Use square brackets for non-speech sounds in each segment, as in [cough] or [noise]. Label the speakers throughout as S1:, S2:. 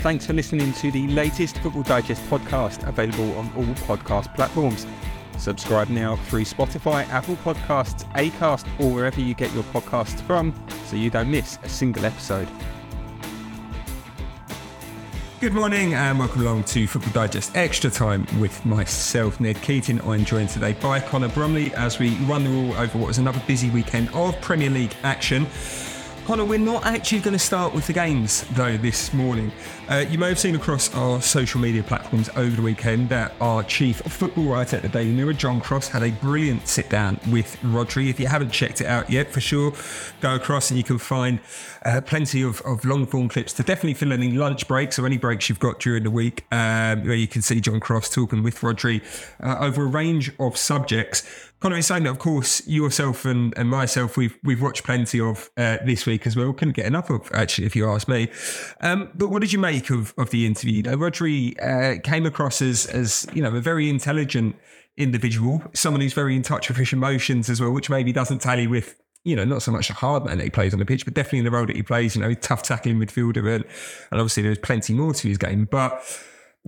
S1: Thanks for listening to the latest Football Digest podcast, available on all podcast platforms. Subscribe now through Spotify, Apple Podcasts, Acast, or wherever you get your podcasts from so you don't miss a single episode. Good morning and welcome along to Football Digest Extra Time with myself, Ned Keating. I'm joined today by Connor Bromley as we run the rule over what was another busy weekend of Premier League action. Connor, we're not actually going to start with the games though this morning. Uh, you may have seen across our social media platforms over the weekend that our chief football writer at the Daily Mirror, John Cross, had a brilliant sit down with Rodri. If you haven't checked it out yet, for sure, go across and you can find uh, plenty of, of long form clips to definitely fill any lunch breaks or any breaks you've got during the week um, where you can see John Cross talking with Rodri uh, over a range of subjects. Connor, it's something of course, yourself and, and myself, we've we've watched plenty of uh, this week as well. Couldn't get enough of, actually, if you ask me. Um, but what did you make of, of the interview? You know, Rodri uh, came across as, as, you know, a very intelligent individual, someone who's very in touch with his emotions as well, which maybe doesn't tally with you know, not so much the hard man that he plays on the pitch, but definitely in the role that he plays, you know, tough tackling midfielder. And, and obviously there's plenty more to his game. But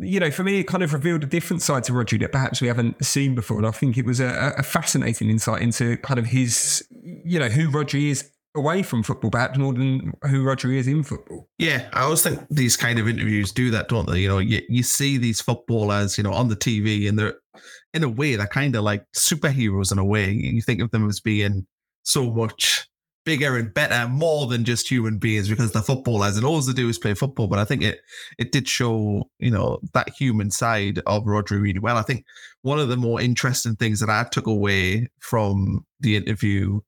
S1: you know, for me, it kind of revealed a different side to Rodri that perhaps we haven't seen before. And I think it was a, a fascinating insight into kind of his, you know, who Rodri is away from football, perhaps more than who Rodri is in football.
S2: Yeah, I always think these kind of interviews do that, don't they? You know, you, you see these footballers, you know, on the TV and they're, in a way, they're kind of like superheroes in a way. You think of them as being so much bigger and better, more than just human beings because the footballers and all they do is play football. But I think it it did show, you know, that human side of Rodri really well. I think one of the more interesting things that I took away from the interview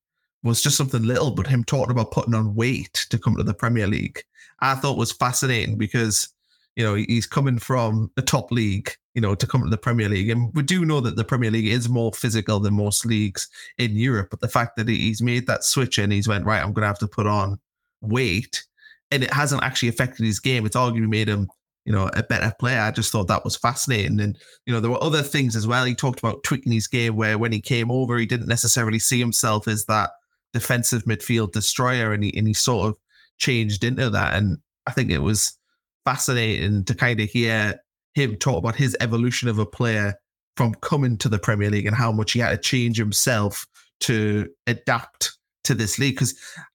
S2: was just something little, but him talking about putting on weight to come to the Premier League. I thought was fascinating because you know, he's coming from the top league, you know, to come to the Premier League. And we do know that the Premier League is more physical than most leagues in Europe. But the fact that he's made that switch and he's went, right, I'm going to have to put on weight and it hasn't actually affected his game. It's arguably made him, you know, a better player. I just thought that was fascinating. And, you know, there were other things as well. He talked about tweaking his game where when he came over, he didn't necessarily see himself as that defensive midfield destroyer and he, and he sort of changed into that. And I think it was, fascinating to kind of hear him talk about his evolution of a player from coming to the Premier League and how much he had to change himself to adapt to this league. Because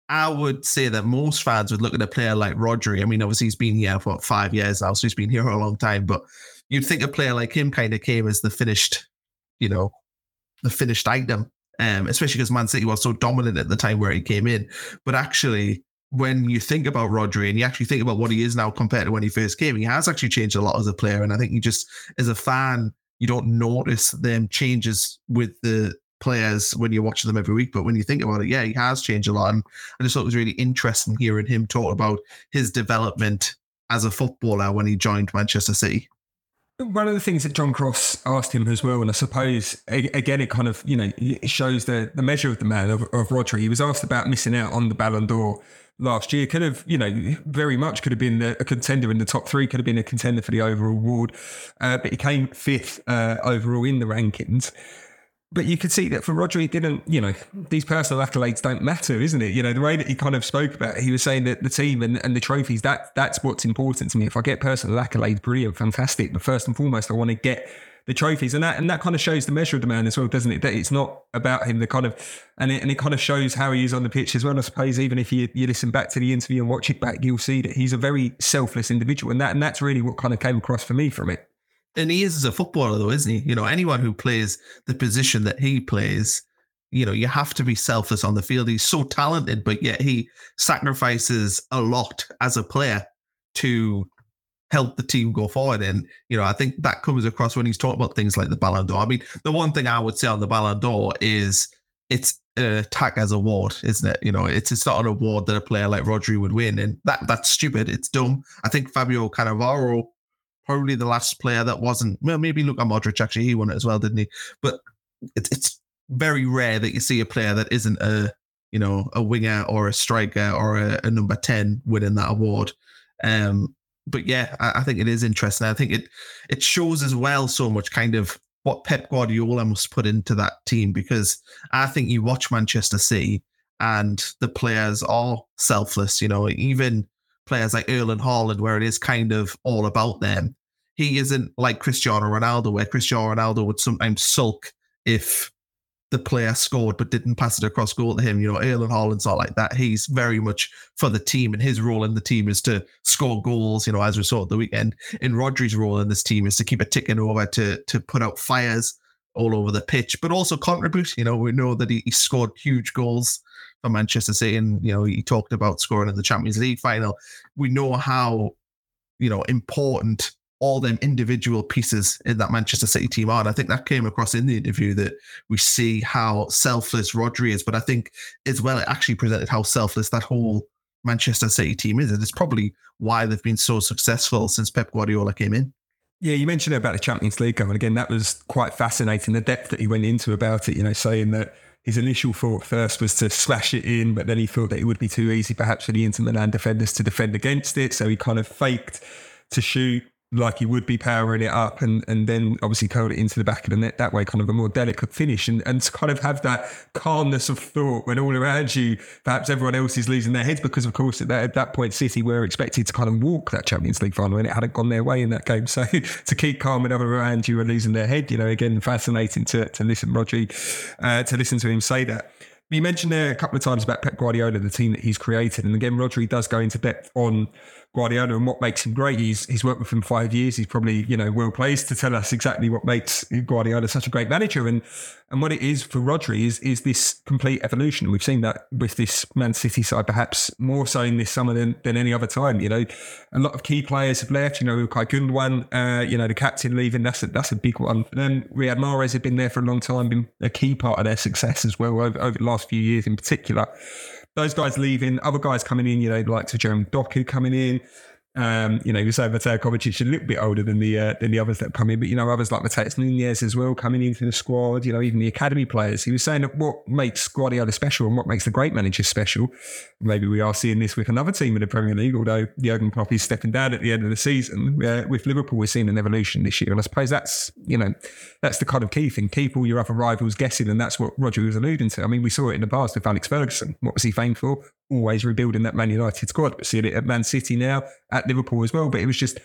S2: I would say that most fans would look at a player like Rodri. I mean, obviously he's been here for five years now, so he's been here for a long time. But you'd think a player like him kind of came as the finished, you know, the finished item. Um, especially because Man City was so dominant at the time where he came in. But actually, when you think about Rodri and you actually think about what he is now compared to when he first came, he has actually changed a lot as a player. And I think you just, as a fan, you don't notice them changes with the players when you're watching them every week. But when you think about it, yeah, he has changed a lot. And I just thought it was really interesting hearing him talk about his development as a footballer when he joined Manchester City.
S1: One of the things that John Cross asked him as well, and I suppose again it kind of you know shows the the measure of the man of, of Rodri. He was asked about missing out on the Ballon d'Or last year. Could have, you know, very much could have been a contender in the top three, could have been a contender for the overall award, uh, but he came fifth uh, overall in the rankings. But you could see that for Rodri, it didn't, you know, these personal accolades don't matter, isn't it? You know, the way that he kind of spoke about it, he was saying that the team and, and the trophies, that that's what's important to me. If I get personal accolades, brilliant, fantastic. But first and foremost, I want to get the trophies, and that and that kind of shows the measure of the man as well, doesn't it? That it's not about him. The kind of and it, and it kind of shows how he is on the pitch as well. I suppose even if you, you listen back to the interview and watch it back, you'll see that he's a very selfless individual, and that and that's really what kind of came across for me from it.
S2: And he is a footballer, though, isn't he? You know, anyone who plays the position that he plays, you know, you have to be selfless on the field. He's so talented, but yet he sacrifices a lot as a player to help the team go forward. And, you know, I think that comes across when he's talking about things like the Ballon d'Or. I mean, the one thing I would say on the Ballon d'Or is it's an attack as award, isn't it? You know, it's it's not an award that a player like Rodri would win. And that that's stupid. It's dumb. I think Fabio Cannavaro, probably the last player that wasn't, well, maybe Luka Modric actually, he won it as well, didn't he? But it's it's very rare that you see a player that isn't a, you know, a winger or a striker or a, a number 10 winning that award. Um, but yeah, I, I, think it is interesting. I think it it shows as well so much kind of what Pep Guardiola must put into that team because I think you watch Manchester City and the players are selfless. You know, even players like Erling Haaland, where it is kind of all about them. He isn't like Cristiano Ronaldo, where Cristiano Ronaldo would sometimes sulk if the player scored but didn't pass it across goal to him. You know, Erling Haaland's not like that. He's very much for the team, and his role in the team is to score goals. You know, as we saw at the weekend. In Rodri's role in this team is to keep it ticking over, to to put out fires all over the pitch, but also contribute. You know, we know that he, he scored huge goals for Manchester City, and you know he talked about scoring in the Champions League final. We know how you know important all them individual pieces in that Manchester City team are. And I think that came across in the interview that we see how selfless Rodri is, but I think as well it actually presented how selfless that whole Manchester City team is. And it's probably why they've been so successful since Pep Guardiola came in.
S1: Yeah, you mentioned about the Champions League and again, that was quite fascinating. The depth that he went into about it, you know, saying that his initial thought first was to slash it in, but then he thought that it would be too easy perhaps for the Inter Milan defenders to defend against it. So he kind of faked to shoot like he would be powering it up and, and then obviously curl it into the back of the net that way, kind of a more delicate finish and, and to kind of have that calmness of thought when all around you, perhaps everyone else is losing their heads because of course at that, at that point City were expected to kind of walk that Champions League final and it hadn't gone their way in that game. So [laughs] to keep calm when other around you are losing their head, you know, again, fascinating to, to listen, Rodri, uh, to listen to him say that. You mentioned there a couple of times about Pep Guardiola, the team that he's created. And again, Rodri does go into depth on Guardiola and what makes him great. He's he's worked with him five years. He's probably you know well placed to tell us exactly what makes Guardiola such a great manager. And and what it is for Rodri is is this complete evolution. We've seen that with this Man City side, perhaps more so in this summer than, than any other time. You know, a lot of key players have left. You know, Ilkay Gundogan, uh, you know, the captain leaving. That's a, that's a big one. And then Riyad Mahrez had been there for a long time, been a key part of their success as well over, over the last few years in particular those guys leaving, other guys coming in, you know, like to Jeremy Doku coming in. Um, you know, you say Mateo Kovacic a little bit older than the uh, than the others that come in, but you know, others like Matheus Nunes as well coming into the squad. You know, even the academy players. He was saying that what makes Guardiola special and what makes the great manager special. Maybe we are seeing this with another team in the Premier League, although Jurgen Klopp is stepping down at the end of the season. Uh, with Liverpool, we're seeing an evolution this year, and I suppose that's you know that's the kind of key thing. Keep all your other rivals guessing, and that's what Rodri was alluding to. I mean, we saw it in the past with Alex Ferguson. What was he famed for? Always rebuilding that Man United squad. We're seeing it at Man City now, at Liverpool as well. But it was just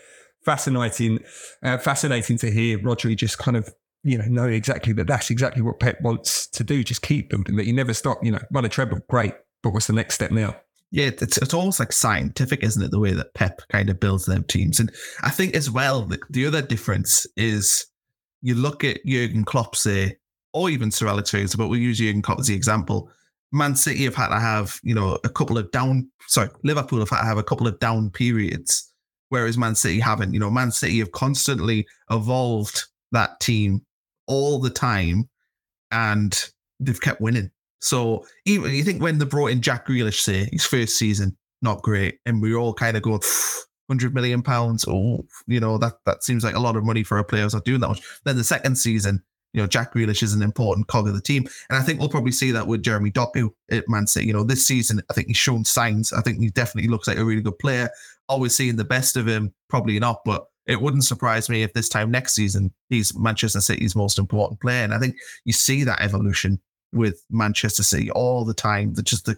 S1: fascinating, uh, fascinating to hear Rodri just kind of you know know exactly that that's exactly what Pep wants to do. Just keep building that you never stop. You know, run a treble, great, but what's the next step now?
S2: Yeah, it's it's almost like scientific, isn't it? The way that Pep kind of builds them teams, and I think as well the, the other difference is you look at Jurgen Klopp, say, or even Sir Alex Ferguson, but we'll use Jurgen Klopp as the example Man City have had to have, you know, a couple of down. Sorry, Liverpool have had to have a couple of down periods, whereas Man City haven't. You know, Man City have constantly evolved that team all the time, and they've kept winning. So even you think when they brought in Jack Grealish, say his first season, not great, and we all kind of going. Hundred million pounds. Oh, you know that that seems like a lot of money for a player who's not doing that much. Then the second season, you know, Jack Grealish is an important cog of the team. And I think we'll probably see that with Jeremy Doku at Man City. You know, this season, I think he's shown signs. I think he definitely looks like a really good player. Always seeing the best of him, probably not, but it wouldn't surprise me if this time next season he's Manchester City's most important player. And I think you see that evolution with Manchester City all the time. That just the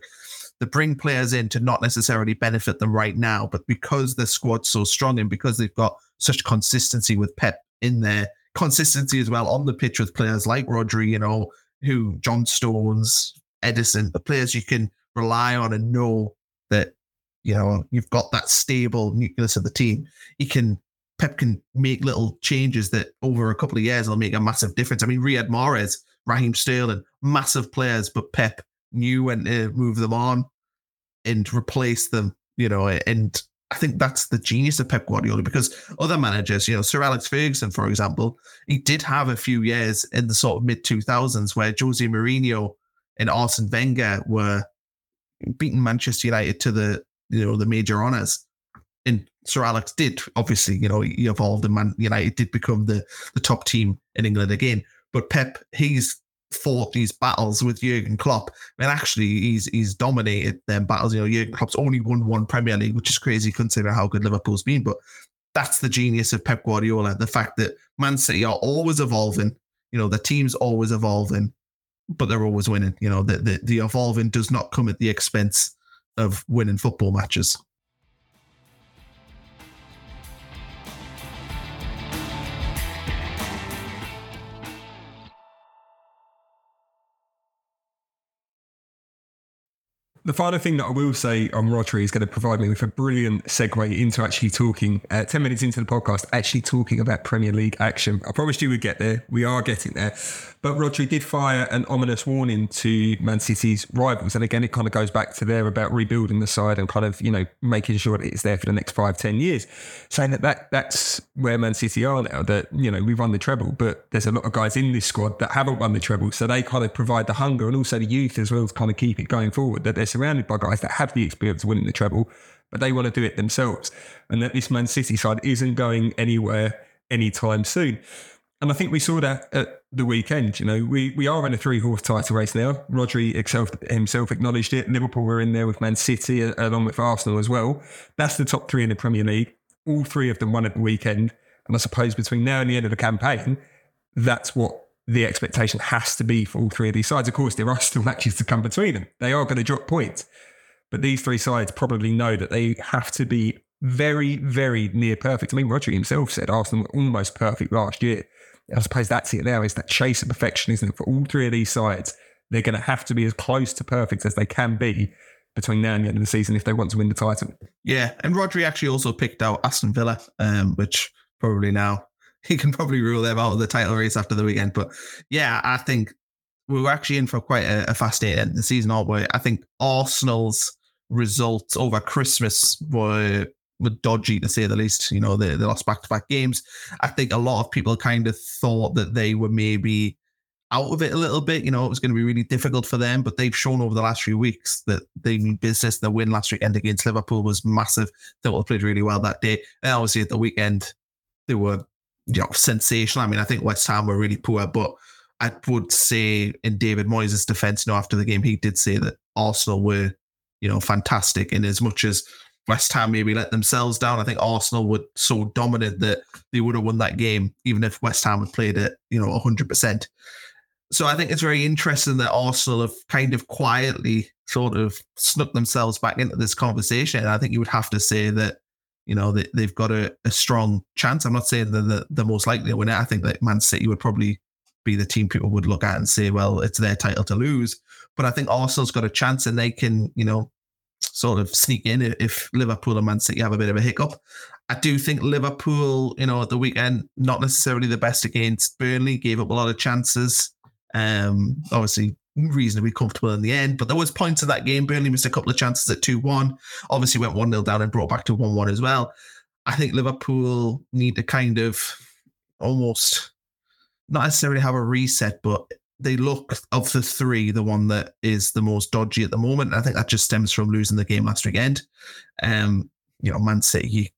S2: the bring players in to not necessarily benefit them right now, but because the squad's so strong and because they've got such consistency with Pep in there, consistency as well on the pitch with players like Rodri, you know, who John Stones, Ederson, the players you can rely on and know that, you know, you've got that stable nucleus of the team. You can Pep can make little changes that over a couple of years will make a massive difference. I mean, Riyad Mahrez, Raheem Sterling, massive players, but Pep knew when to move them on and replace them, you know, and I think that's the genius of Pep Guardiola because other managers, you know, Sir Alex Ferguson, for example, he did have a few years in the sort of mid 2000s where Jose Mourinho and Arsene Wenger were beating Manchester United to the, you know, the major honours. And Sir Alex did, obviously, you know, he evolved and Man United did become the, the top team in England again. But Pep, he's fought these battles with Jurgen Klopp, and actually he's he's dominated them battles. You know, Jurgen Klopp's only won one Premier League, which is crazy considering how good Liverpool's been. But that's the genius of Pep Guardiola: the fact that Man City are always evolving. You know, the team's always evolving, but they're always winning. You know, the the, the evolving does not come at the expense of winning football matches.
S1: The final thing that I will say on Rodri is going to provide me with a brilliant segue into actually talking, uh, 10 minutes into the podcast, actually talking about Premier League action. I promised you we'd get there. We are getting there. But Rodri did fire an ominous warning to Man City's rivals. And again, it kind of goes back to there about rebuilding the side and kind of, you know, making sure that it's there for the next five, ten years. Saying that, that that's where Man City are now, that, you know, we've won the treble, but there's a lot of guys in this squad that haven't won the treble. So they kind of provide the hunger and also the youth as well to kind of keep it going forward. That they're surrounded by guys that have the experience of winning the treble, but they want to do it themselves. And that this Man City side isn't going anywhere anytime soon. And I think we saw that at the weekend. You know, we, we are in a three horse title race now. Rodri himself, himself acknowledged it. Liverpool were in there with Man City along with Arsenal as well. That's the top three in the Premier League. All three of them won at the weekend. And I suppose between now and the end of the campaign, that's what the expectation has to be for all three of these sides. Of course, there are still matches to come between them. They are going to drop points. But these three sides probably know that they have to be very, very near perfect. I mean, Rodri himself said Arsenal were almost perfect last year. I suppose that's it now, is that chase of perfection, isn't it? For all three of these sides, they're going to have to be as close to perfect as they can be between now and the end of the season if they want to win the title.
S2: Yeah, and Rodri actually also picked out Aston Villa, um, which probably now [laughs] he can probably rule them out of the title race after the weekend. But yeah, I think we were actually in for quite a, a fascinating end of the season, aren't we? I think Arsenal's results over Christmas were were dodgy to say the least. You know, they, they lost back to back games. I think a lot of people kind of thought that they were maybe out of it a little bit. You know, it was going to be really difficult for them, but they've shown over the last few weeks that they mean business. The win last weekend against Liverpool was massive. They have played really well that day. And obviously at the weekend, they were, you know, sensational. I mean, I think West Ham were really poor, but I would say in David Moyes' defense, you know, after the game, he did say that Arsenal were, you know, fantastic in as much as West Ham maybe let themselves down. I think Arsenal were so dominant that they would have won that game, even if West Ham had played it, you know, 100%. So I think it's very interesting that Arsenal have kind of quietly sort of snuck themselves back into this conversation. And I think you would have to say that, you know, they, they've got a, a strong chance. I'm not saying they're the, the most likely to win it. I think that Man City would probably be the team people would look at and say, well, it's their title to lose. But I think Arsenal's got a chance and they can, you know, sort of sneak in if Liverpool and Man City have a bit of a hiccup. I do think Liverpool, you know, at the weekend, not necessarily the best against Burnley, gave up a lot of chances. Um, obviously, reasonably comfortable in the end, but there was points in that game. Burnley missed a couple of chances at 2 1. Obviously, went 1 0 down and brought back to 1 1 as well. I think Liverpool need to kind of almost not necessarily have a reset, but they look of the three the one that is the most dodgy at the moment. I think that just stems from losing the game last weekend. Um, you know, Man City,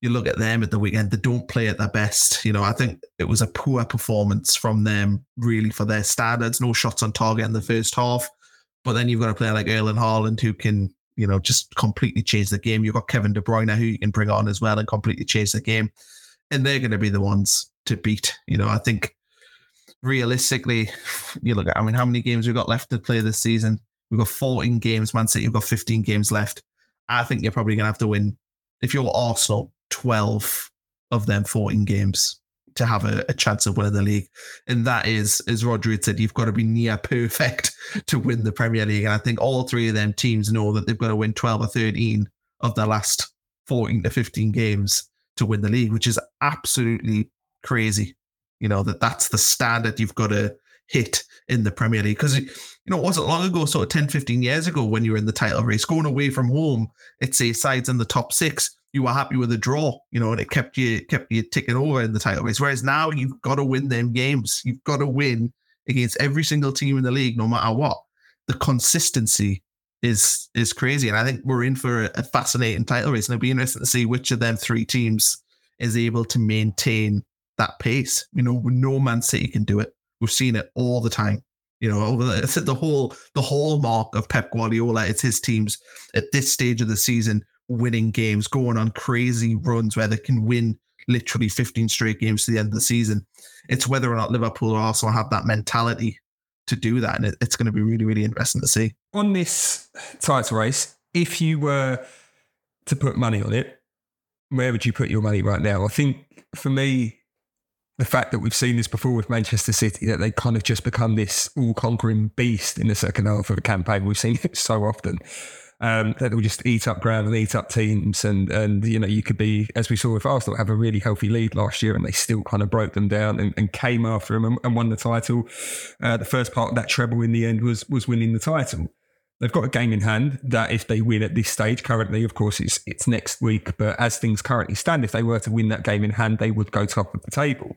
S2: you, look at them at the weekend, they don't play at their best. You know, I think it was a poor performance from them, really, for their standards. No shots on target in the first half. But then you've got a player like Erling Haaland who can, you know, just completely change the game. You've got Kevin De Bruyne who you can bring on as well and completely change the game. And they're going to be the ones to beat. You know, I think realistically, you look at, I mean, how many games we've got left to play this season? We've got 14 games. Man City, you've got 15 games left. I think you're probably going to have to win, if you're Arsenal, 12 of them 14 games to have a, a, chance of winning the league. And that is, as Rodri said, you've got to be near perfect [laughs] to win the Premier League. And I think all three of them teams know that they've got to win 12 or 13 of their last 14 to 15 games to win the league, which is absolutely crazy. You know, that that's the standard you've got to hit in the Premier League. Because, you know, it wasn't long ago, sort of 10, 15 years ago, when you were in the title race, going away from home, it's a sides in the top six. You were happy with a draw, you know, and it kept you kept you ticking over in the title race. Whereas now you've got to win them games. You've got to win against every single team in the league, no matter what. The consistency is is crazy, and I think we're in for a, a fascinating title race. And it'll be interesting to see which of them three teams is able to maintain that pace. You know, no Man City can do it. We've seen it all the time. You know, over [laughs] the, whole the hallmark of Pep Guardiola. It's his teams at this stage of the season winning games, going on crazy runs where they can win literally 15 straight games to the end of the season. It's whether or not Liverpool also have that mentality to do that, and it, it's going to be really, really interesting to see.
S1: On this title race, if you were to put money on it, where would you put your money right now? I think for me, the fact that we've seen this before with Manchester City, that they kind of just become this all conquering beast in the second half of a campaign. We've seen [laughs] it so often. Um, that will just eat up ground and eat up teams. And, and, you know, you could be, as we saw with Arsenal, have a really healthy lead last year and they still kind of broke them down and, and came after them and, and won the title. Uh, the first part of that treble in the end was, was winning the title. They've got a game in hand that if they win at this stage, currently, of course, it's it's next week. But as things currently stand, if they were to win that game in hand, they would go top of the table.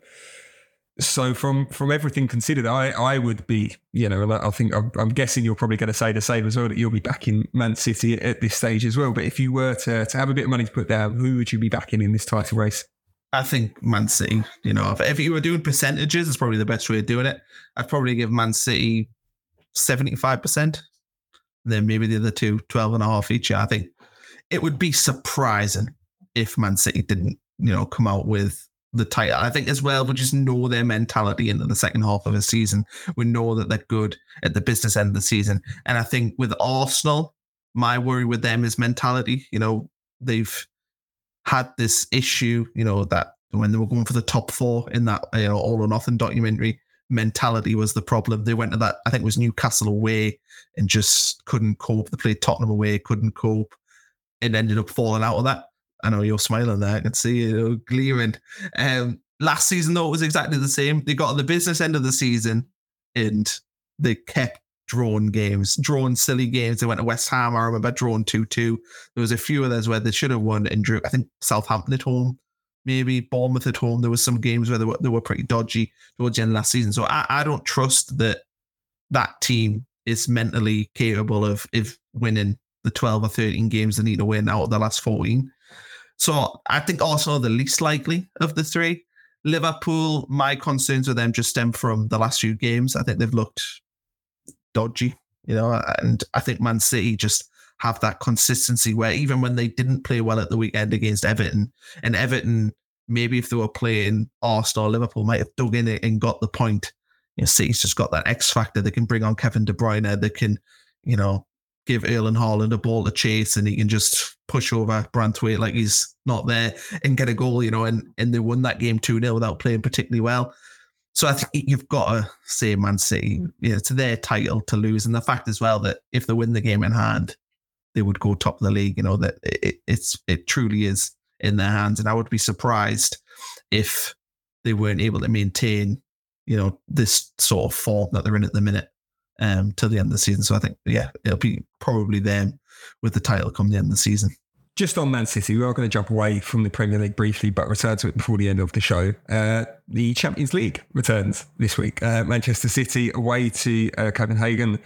S1: So from from everything considered, I I would be, you know, I think I'm, I'm guessing you're probably going to say the same as well that you'll be backing Man City at this stage as well. But if you were to to have a bit of money to put down, who would you be backing in this title race?
S2: I think Man City. You know, if, if you were doing percentages, it's probably the best way of doing it. I'd probably give Man City seventy five percent then maybe the other two, 12 and a half each. I think it would be surprising if Man City didn't, you know, come out with the title. I think as well, we just know their mentality into the second half of the season. We know that they're good at the business end of the season. And I think with Arsenal, my worry with them is mentality. You know, they've had this issue, you know, that when they were going for the top four in that, you know, all or nothing documentary, mentality was the problem. They went to that, I think it was Newcastle away and just couldn't cope. They played Tottenham away, couldn't cope, and ended up falling out of that. I know you're smiling there. I can see you gleaming. Um, last season, though, it was exactly the same. They got to the business end of the season and they kept drawn games, drawn silly games. They went to West Ham. I remember drawn 2 2. There was a few of those where they should have won and drew. I think Southampton at home maybe Bournemouth at home. There was some games where they were, they were pretty dodgy towards the end last season. So I, I don't trust that that team is mentally capable of if winning the 12 or 13 games they need to win out of the last 14. So I think also the least likely of the three. Liverpool, my concerns with them just stem from the last few games. I think they've looked dodgy, you know, and I think Man City just have that consistency where even when they didn't play well at the weekend against Everton, and Everton, maybe if they were playing Arsenal, Liverpool might have dug in it and got the point. You know, City's just got that X factor. They can bring on Kevin De Bruyne. They can, you know, give Erling Haaland a ball to chase and he can just push over Branthwaite like he's not there and get a goal, you know, and, and they won that game 2 0 without playing particularly well. So I think you've got to say Man City, you know, it's their title to lose. And the fact as well that if they win the game in hand, they would go top of the league. You know that it, it's it truly is in their hands, and I would be surprised if they weren't able to maintain, you know, this sort of form that they're in at the minute um, till the end of the season. So I think, yeah, it'll be probably them with the title come the end of the season.
S1: Just on Man City, we are going to jump away from the Premier League briefly, but return to it before the end of the show. Uh, the Champions League returns this week. Uh, Manchester City away to uh, Copenhagen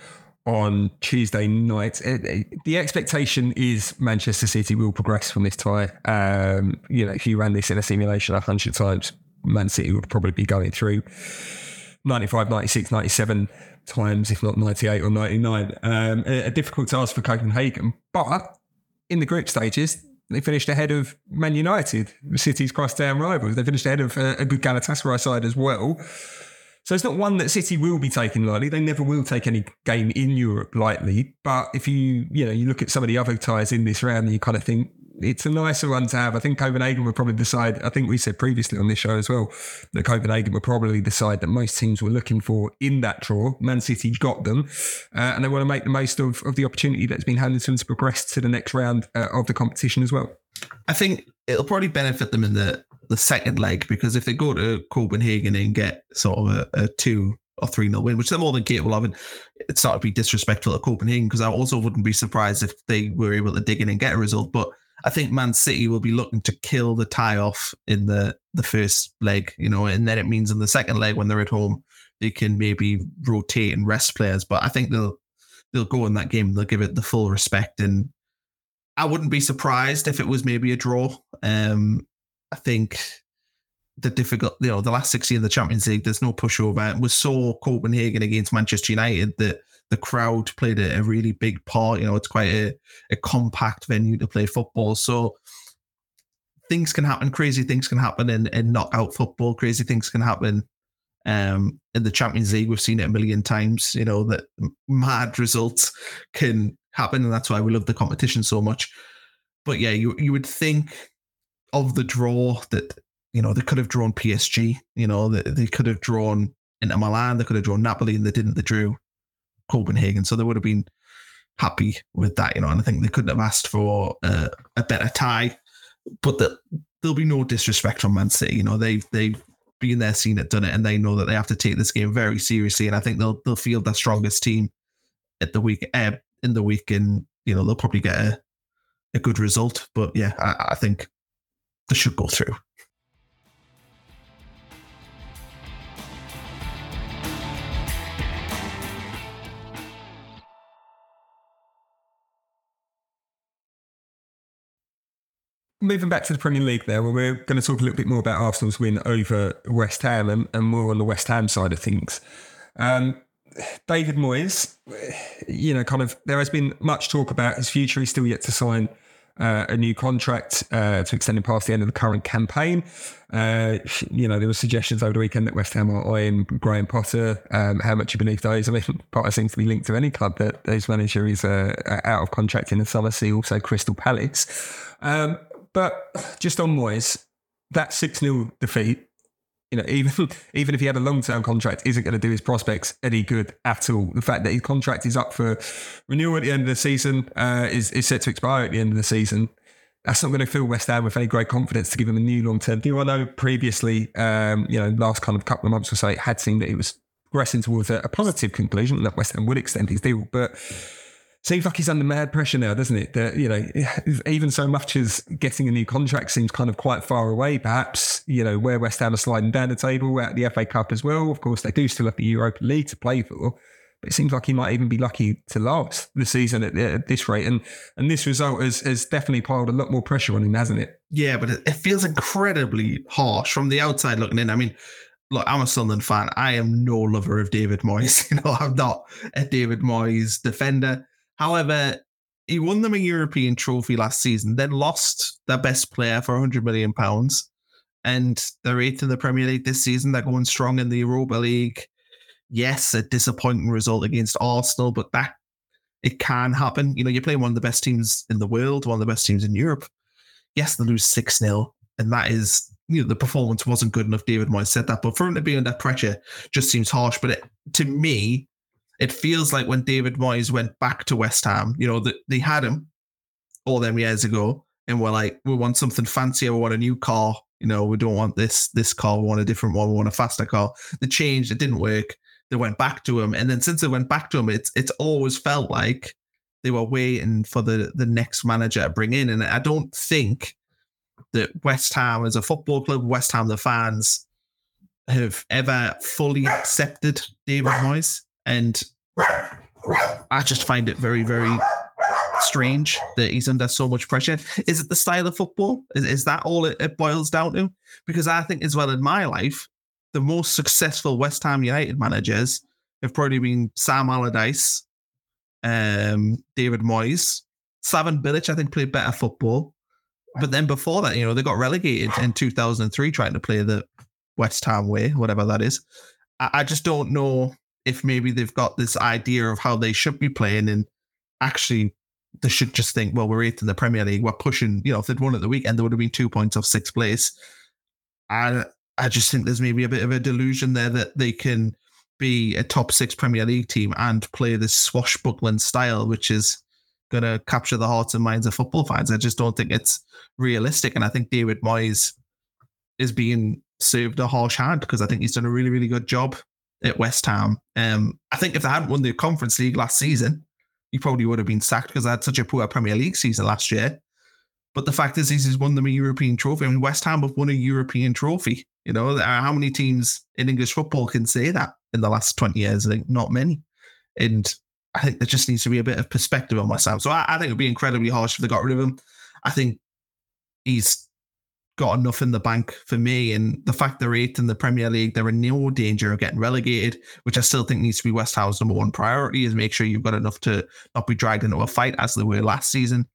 S1: on Tuesday night. It, it, the expectation is Manchester City will progress from this tie. Um, you know, if you ran this in a simulation a hundred times, Man City would probably be going through 95, 96, 97 times, if not 98 or 99. Um, a, a difficult task for Copenhagen, but in the group stages, they finished ahead of Man United, the City's cross-town rivals. They finished ahead of a, a good Galatasaray side as well. So it's not one that City will be taking lightly. They never will take any game in Europe lightly. But if you, you know, you look at some of the other ties in this round and you kind of think it's a nicer one to have. I think Copenhagen would probably decide, I think we said previously on this show as well, that Copenhagen would probably decide that most teams were looking for in that draw. Man City got them uh, and they want to make the most of, of the opportunity that's been handed to them to progress to the next round uh, of the competition as well.
S2: I think it'll probably benefit them in the the second leg because if they go to Copenhagen and get sort of a, a two or three nil win, which they're more than capable of, and it's not to be disrespectful to Copenhagen because I also wouldn't be surprised if they were able to dig in and get a result. But I think Man City will be looking to kill the tie off in the the first leg, you know, and then it means in the second leg when they're at home they can maybe rotate and rest players. But I think they'll they'll go in that game, they'll give it the full respect and I wouldn't be surprised if it was maybe a draw. Um, I think the difficult, you know, the last six years of the Champions League, there's no pushover. We saw Copenhagen against Manchester United that the crowd played a, a, really big part. You know, it's quite a, a compact venue to play football. So things can happen, crazy things can happen in, in knockout football, crazy things can happen um, in the Champions League. We've seen it a million times, you know, that mad results can happen. And that's why we love the competition so much. But yeah, you you would think of the draw that you know, they could have drawn PSG. You know, they, they could have drawn Inter Milan. They could have drawn Napoli, and they didn't. They drew Copenhagen, so they would have been happy with that. You know, and I think they couldn't have asked for uh, a better tie. But the, there'll be no disrespect from Man City. You know, they've they've been there, seen it, done it, and they know that they have to take this game very seriously. And I think they'll they'll field their strongest team at the week uh, in the week, and you know they'll probably get a a good result. But yeah, I, I think they should go through.
S1: Moving back to the Premier League there, well, we're going to talk a little bit more about Arsenal's win over West Ham and, and more on the West Ham side of things. Um, David Moyes, you know, kind of, there has been much talk about his future. He's still yet to sign uh, a new contract uh, to extend him past the end of the current campaign. Uh, you know, there were suggestions over the weekend that West Ham are eyeing Graham Potter. Um, how much you believe those? I mean, [laughs] Potter seems to be linked to any club that his manager is uh, out of contract in the summer. See also Crystal Palace. Um, but just on Moyes, that 6 0 defeat, you know, even [laughs] even if he had a long term contract, isn't going to do his prospects any good at all. The fact that his contract is up for renewal at the end of the season, uh, is, is set to expire at the end of the season. That's not going to fill West Ham with any great confidence to give him a new long term deal. I know previously, um, you know, last kind of couple of months or so, it had seemed that it was progressing towards a, a positive conclusion that West Ham would extend his deal, but seems like he's under mad pressure now, doesn't it? That you know, [sighs] even so much as getting a new contract seems kind of quite far away. Perhaps you know where West Ham are sliding down the table at the FA Cup as well. Of course, they do still have the Europa League to play for, but it seems like he might even be lucky to last the season at, at this rate. And and this result has has definitely piled a lot more pressure on him, hasn't it?
S2: Yeah, but it, feels incredibly harsh from the outside looking in. I mean. Look, I'm a Sunderland fan. I am no lover of David Moyes. [laughs] You know, I'm not a David Moyes defender. However, he won them a European trophy last season, then lost their best player for 100 million pounds, and they're eighth in the Premier League this season. They're going strong in the Europa League. Yes, a disappointing result against Arsenal, but that it can happen. You know, you're playing one of the best teams in the world, one of the best teams in Europe. Yes, they lose 6 0, and that is, you know, the performance wasn't good enough. David Moyes said that, but for him to be under pressure just seems harsh. But it, to me, it feels like when David Moyes went back to West Ham, you know, that they had him all them years ago, and we're like, we want something fancier, we want a new car, you know, we don't want this this car, we want a different one, we want a faster car. The change, it didn't work. They went back to him, and then since they went back to him, it's it's always felt like they were waiting for the the next manager to bring in, and I don't think that West Ham as a football club, West Ham the fans have ever fully accepted David Moyes. And I just find it very, very strange that he's under so much pressure. Is it the style of football? Is, is that all it, it, boils down to? Because I think, as well, in my life, the most successful West Ham United managers have probably been Sam Allardyce, um, David Moyes, Slaven Bilic. I think played better football, but then before that, you know, they got relegated in 2003 trying to play the West Ham way, whatever that is. I, I just don't know if maybe they've got this idea of how they should be playing and actually they should just think, well, we're eighth in the Premier League. We're pushing, you know, if they'd won at the weekend, there would have been two points off sixth place. And I just think there's maybe a bit of a delusion there that they can be a top six Premier League team and play this swashbuckling style, which is going to capture the hearts and minds of football fans. I just don't think it's realistic. And I think David Moyes is being served a harsh hand because I think he's done a really, really good job at West Ham. Um, I think if they hadn't won the Conference League last season, he probably would have been sacked because they had such a poor Premier League season last year. But the fact is, he's won them a European trophy. I mean, West Ham have won a European trophy. You know, how many teams in English football can say that in the last 20 years? I think not many. And I think there just needs to be a bit of perspective on West Ham. So I, I think it would be incredibly harsh if they got rid of him. I think he's got enough in the bank for me. And the fact they're eighth in the Premier League, they're in no danger of getting relegated, which I still think needs to be West Ham's number one priority is make sure you've got enough to not be dragged into a fight as they were last season.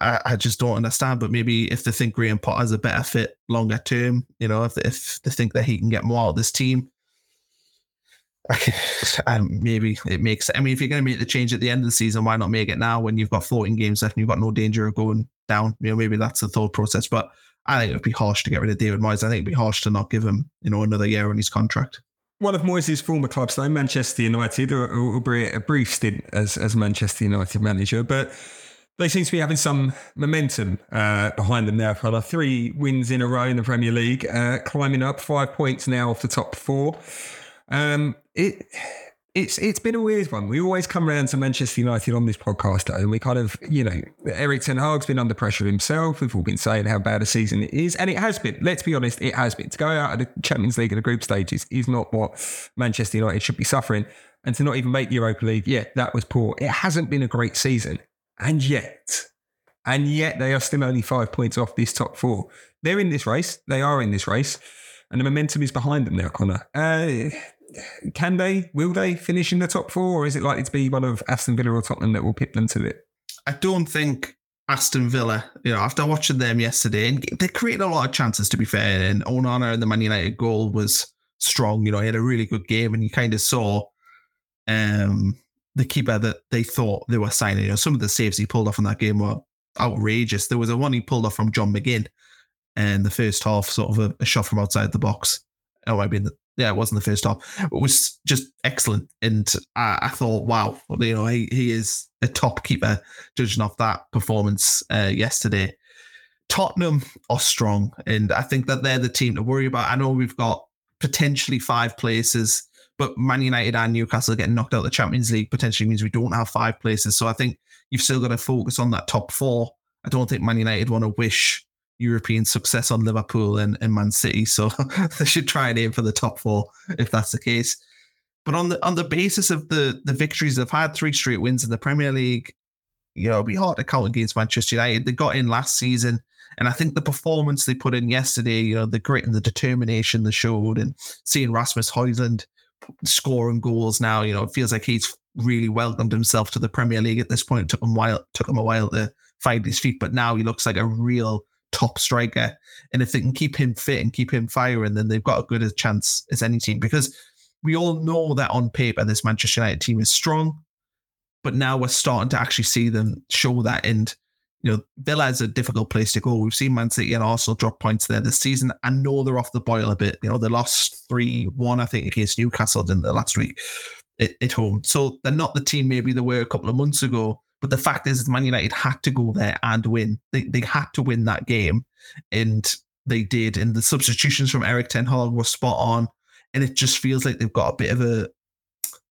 S2: I, I just don't understand. But maybe if they think Graham Potter's a better fit longer term, you know, if they, if they think that he can get more out of this team, [laughs] um, maybe it makes. I mean, if you're going to make the change at the end of the season, why not make it now when you've got 14 games left and you've got no danger of going down. You know, maybe that's the thought process. But I think it'd be harsh to get rid of David Moyes. I think it'd be harsh to not give him, you know, another year on his contract.
S1: One of Moyes' former clubs, though, Manchester United, or a brief stint as, as Manchester United manager, but they seem to be having some momentum uh, behind them now. For three wins in a row in the Premier League, uh, climbing up five points now off the top four. Um, it it's it's been a weird one. We always come around to Manchester United on this podcast, though, and we kind of, you know, Erik Ten Hag's been under pressure himself. We've all been saying how bad a season it is, and it has been. Let's be honest, it has been. To go out of the Champions League in the group stages is not what Manchester United should be suffering, and to not even make the Europa League, yeah, that was poor. It hasn't been a great season, and yet, and yet they are still only five points off this top four. They're in this race. They are in this race, and the momentum is behind them now, Connor. Uh, can they, will they finish in the top four, or is it likely to be one of Aston Villa or Tottenham that will pip them to it?
S2: I don't think Aston Villa, you know, after watching them yesterday, and they created a lot of chances, to be fair, and Onana and the Man United goal was strong. You know, he had a really good game, and you kind of saw um, the keeper that they thought they were signing. You know, some of the saves he pulled off in that game were outrageous. There was a one he pulled off from John McGinn in the first half, sort of a, a shot from outside the box. Oh, I mean, yeah, it wasn't the first half. It was just excellent, and I, I thought, wow, you know, he, he is a top keeper. Judging off that performance uh, yesterday, Tottenham are strong, and I think that they're the team to worry about. I know we've got potentially five places, but Man United and Newcastle getting knocked out of the Champions League potentially means we don't have five places. So I think you've still got to focus on that top four. I don't think Man United want to wish European success on Liverpool and, and Man City. So [laughs] they should try and aim for the top four if that's the case. But on the on the basis of the the victories they've had, three straight wins in the Premier League, you know, it'd be hard to count against Manchester United. They got in last season, and I think the performance they put in yesterday, you know, the grit and the determination they showed, and seeing Rasmus Højlund scoring goals now, you know, it feels like he's really welcomed himself to the Premier League at this point. It took him while took him a while to find his feet, but now he looks like a real top striker. And if they can keep him fit and keep him firing, then they've got a good a chance as any team because we all know that on paper this Manchester United team is strong, but now we're starting to actually see them show that. And you know, Villa is a difficult place to go. We've seen Man City and Arsenal drop points there this season. I know they're off the boil a bit. You know, they lost three one, I think, against Newcastle in the last week at, at home. So they're not the team maybe they were a couple of months ago. But the fact is, Man United had to go there and win. They they had to win that game, and they did. And the substitutions from Erik Ten Hag were spot on. And it just feels like they've got a bit of a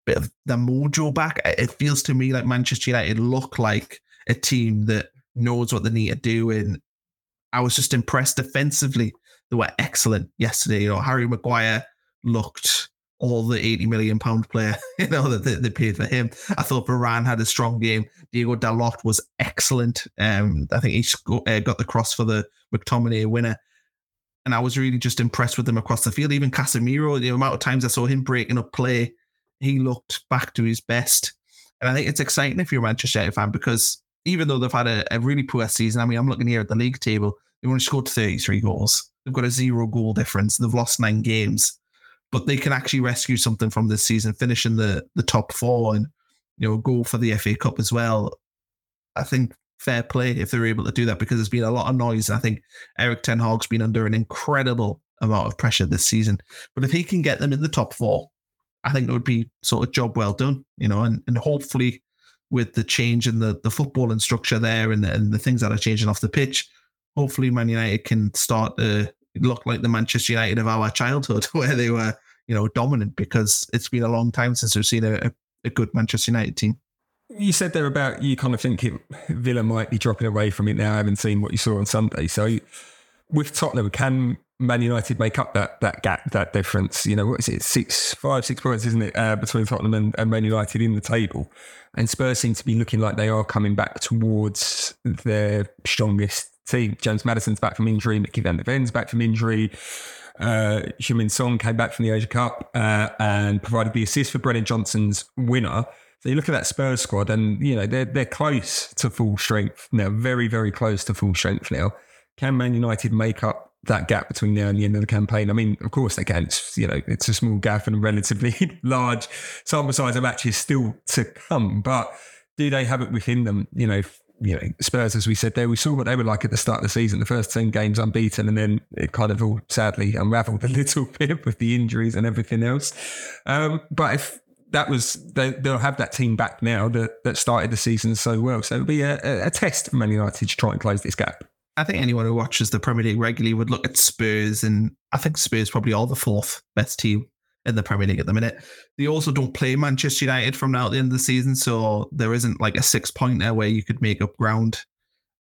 S2: bit of the mojo back. It feels to me like Manchester United look like a team that knows what they need to do. And I was just impressed defensively. They were excellent yesterday. You know, Harry Maguire looked all the 80 million pound player, [laughs] you know, that they, they, paid for him. I thought Varane had a strong game. Diego Dalot was excellent. Um, I think he uh, got the cross for the McTominay winner. And I was really just impressed with him across the field. Even Casemiro, the amount of times I saw him breaking up play, he looked back to his best. And I think it's exciting if you're a Manchester United fan because even though they've had a, a really poor season, I mean, I'm looking here at the league table, they've only scored 33 goals. They've got a zero goal difference. They've lost nine games but they can actually rescue something from this season, finish in the the top four, and you know go for the FA Cup as well. I think fair play if they're able to do that because there's been a lot of noise. I think Erik Ten Hag's been under an incredible amount of pressure this season, but if he can get them in the top four, I think it would be sort of job well done, you know, and and hopefully with the change in the the football and structure there and the, and the things that are changing off the pitch, hopefully Man United can start to look like the Manchester United of our childhood, [laughs] where they were, you know, dominant. Because it's been a long time since we've seen a, a good Manchester United team.
S1: You said there about you kind of think Villa might be dropping away from it now, having seen what you saw on Sunday. So with Tottenham, can Man United make up that that gap, that difference? You know, what is it, six, five, six points, isn't it, uh, between Tottenham and, and Man United in the table? And Spurs seem to be looking like they are coming back towards their strongest team. James Maddison's back from injury. Micky van der Ven's back from injury. Uh, Heung-min Son came back from the Asia Cup uh, and provided the assist for Brennan Johnson's winner. So you look at that Spurs squad, and you know they're they're close to full strength now, very very close to full strength now. Can Man United make up that gap between now and the end of the campaign? I mean, of course they can. It's you know it's a small gap and a relatively [laughs] large sample size of matches still to come, but do they have it within them? You know, you know, Spurs, as we said there, we saw what they were like at the start of the season. The first 10 games unbeaten, and then it kind of all sadly unraveled [laughs] a little bit with the injuries and everything else. Um, but if that was, they, will have that team back now that, that started the season so well. So it'll be a, a test for Man United to try and close this gap.
S2: I think anyone who watches the Premier League regularly would look at Spurs, and I think Spurs probably are the fourth best team in the Premier League at the minute. They also don't play Manchester United from now at the end of the season, so there isn't like a six pointer where you could make up ground.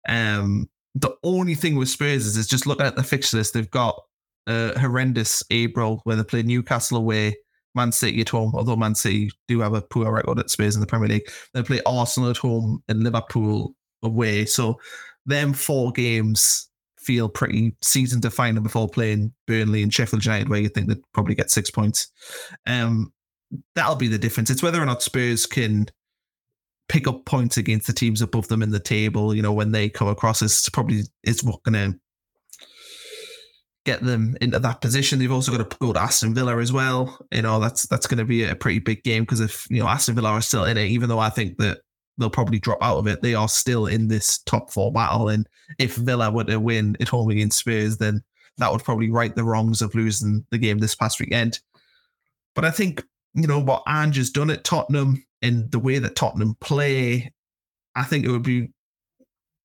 S2: Um, the only thing with Spurs is, is just looking at the fixture list. They've got a horrendous April where they play Newcastle away, Man City at home, although Man City do have a poor record at Spurs in the Premier League. They play Arsenal at home and Liverpool away. So them four games feel pretty season defining before playing Burnley and Sheffield United, where you think they'd probably get six points. Um, that'll be the difference. It's whether or not Spurs can pick up points against the teams above them in the table. You know, when they come across, it's probably it's what going to get them into that position. They've also got to go to Aston Villa as well. You know, that's that's going to be a pretty big game because if you know Aston Villa are still in it, even though I think that they'll probably drop out of it. They are still in this top four battle, and if Villa were to win at home against Spurs, then that would probably right the wrongs of losing the game this past weekend. But I think you know what Ange has done at Tottenham and the way that Tottenham play, I think it would be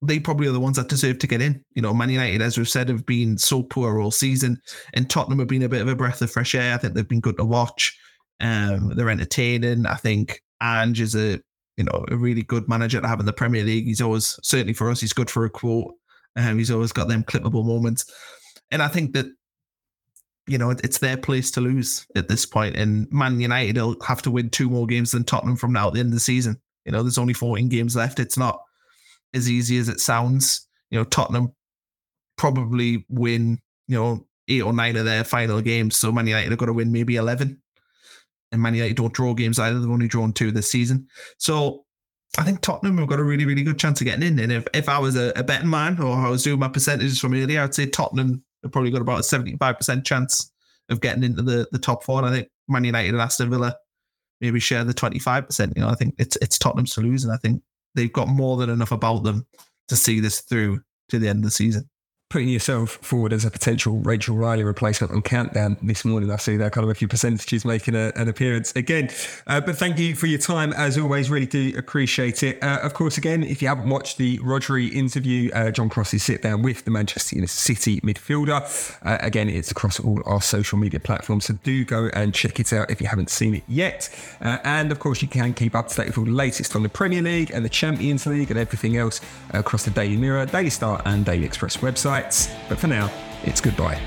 S2: they probably are the ones that deserve to get in. You know, Man United, as we've said, have been so poor all season, and Tottenham have been a bit of a breath of fresh air. I think they've been good to watch. Um, they're entertaining. I think Ange is a you know, a really good manager to have in the Premier League. He's always, certainly for us, he's good for a quote. Um, he's always got them clippable moments. And I think that, you know, it's their place to lose at this point. And Man United will have to win two more games than Tottenham from now at the end of the season. You know, there's only 14 games left. It's not as easy as it sounds. You know, Tottenham probably win, you know, eight or nine of their final games. So Man United have got to win maybe 11 and Man United don't draw games either. They've only drawn two this season. So I think Tottenham have got a really, really good chance of getting in. And if, if I was a, a betting man or I was doing my percentages from earlier, I'd say Tottenham have probably got about a 75% chance of getting into the, the top four. And I think Man United and Aston Villa maybe share the 25%. You know, I think it's it's Tottenham's to lose. And I think they've got more than enough about them to see this through to the end of the season
S1: putting yourself forward as a potential Rachel Riley replacement on Countdown this morning. I see that kind of a few percentages making a, an appearance again. Uh, but thank you for your time as always. Really do appreciate it. Uh, of course, again, if you haven't watched the Rodri interview, uh, John Cross's sit down with the Manchester City midfielder. Uh, again, it's across all our social media platforms. So do go and check it out if you haven't seen it yet. Uh, and of course, you can keep up to date with all the latest on the Premier League and the Champions League and everything else across the Daily Mirror, Daily Star, and Daily Express website. But for now, it's goodbye.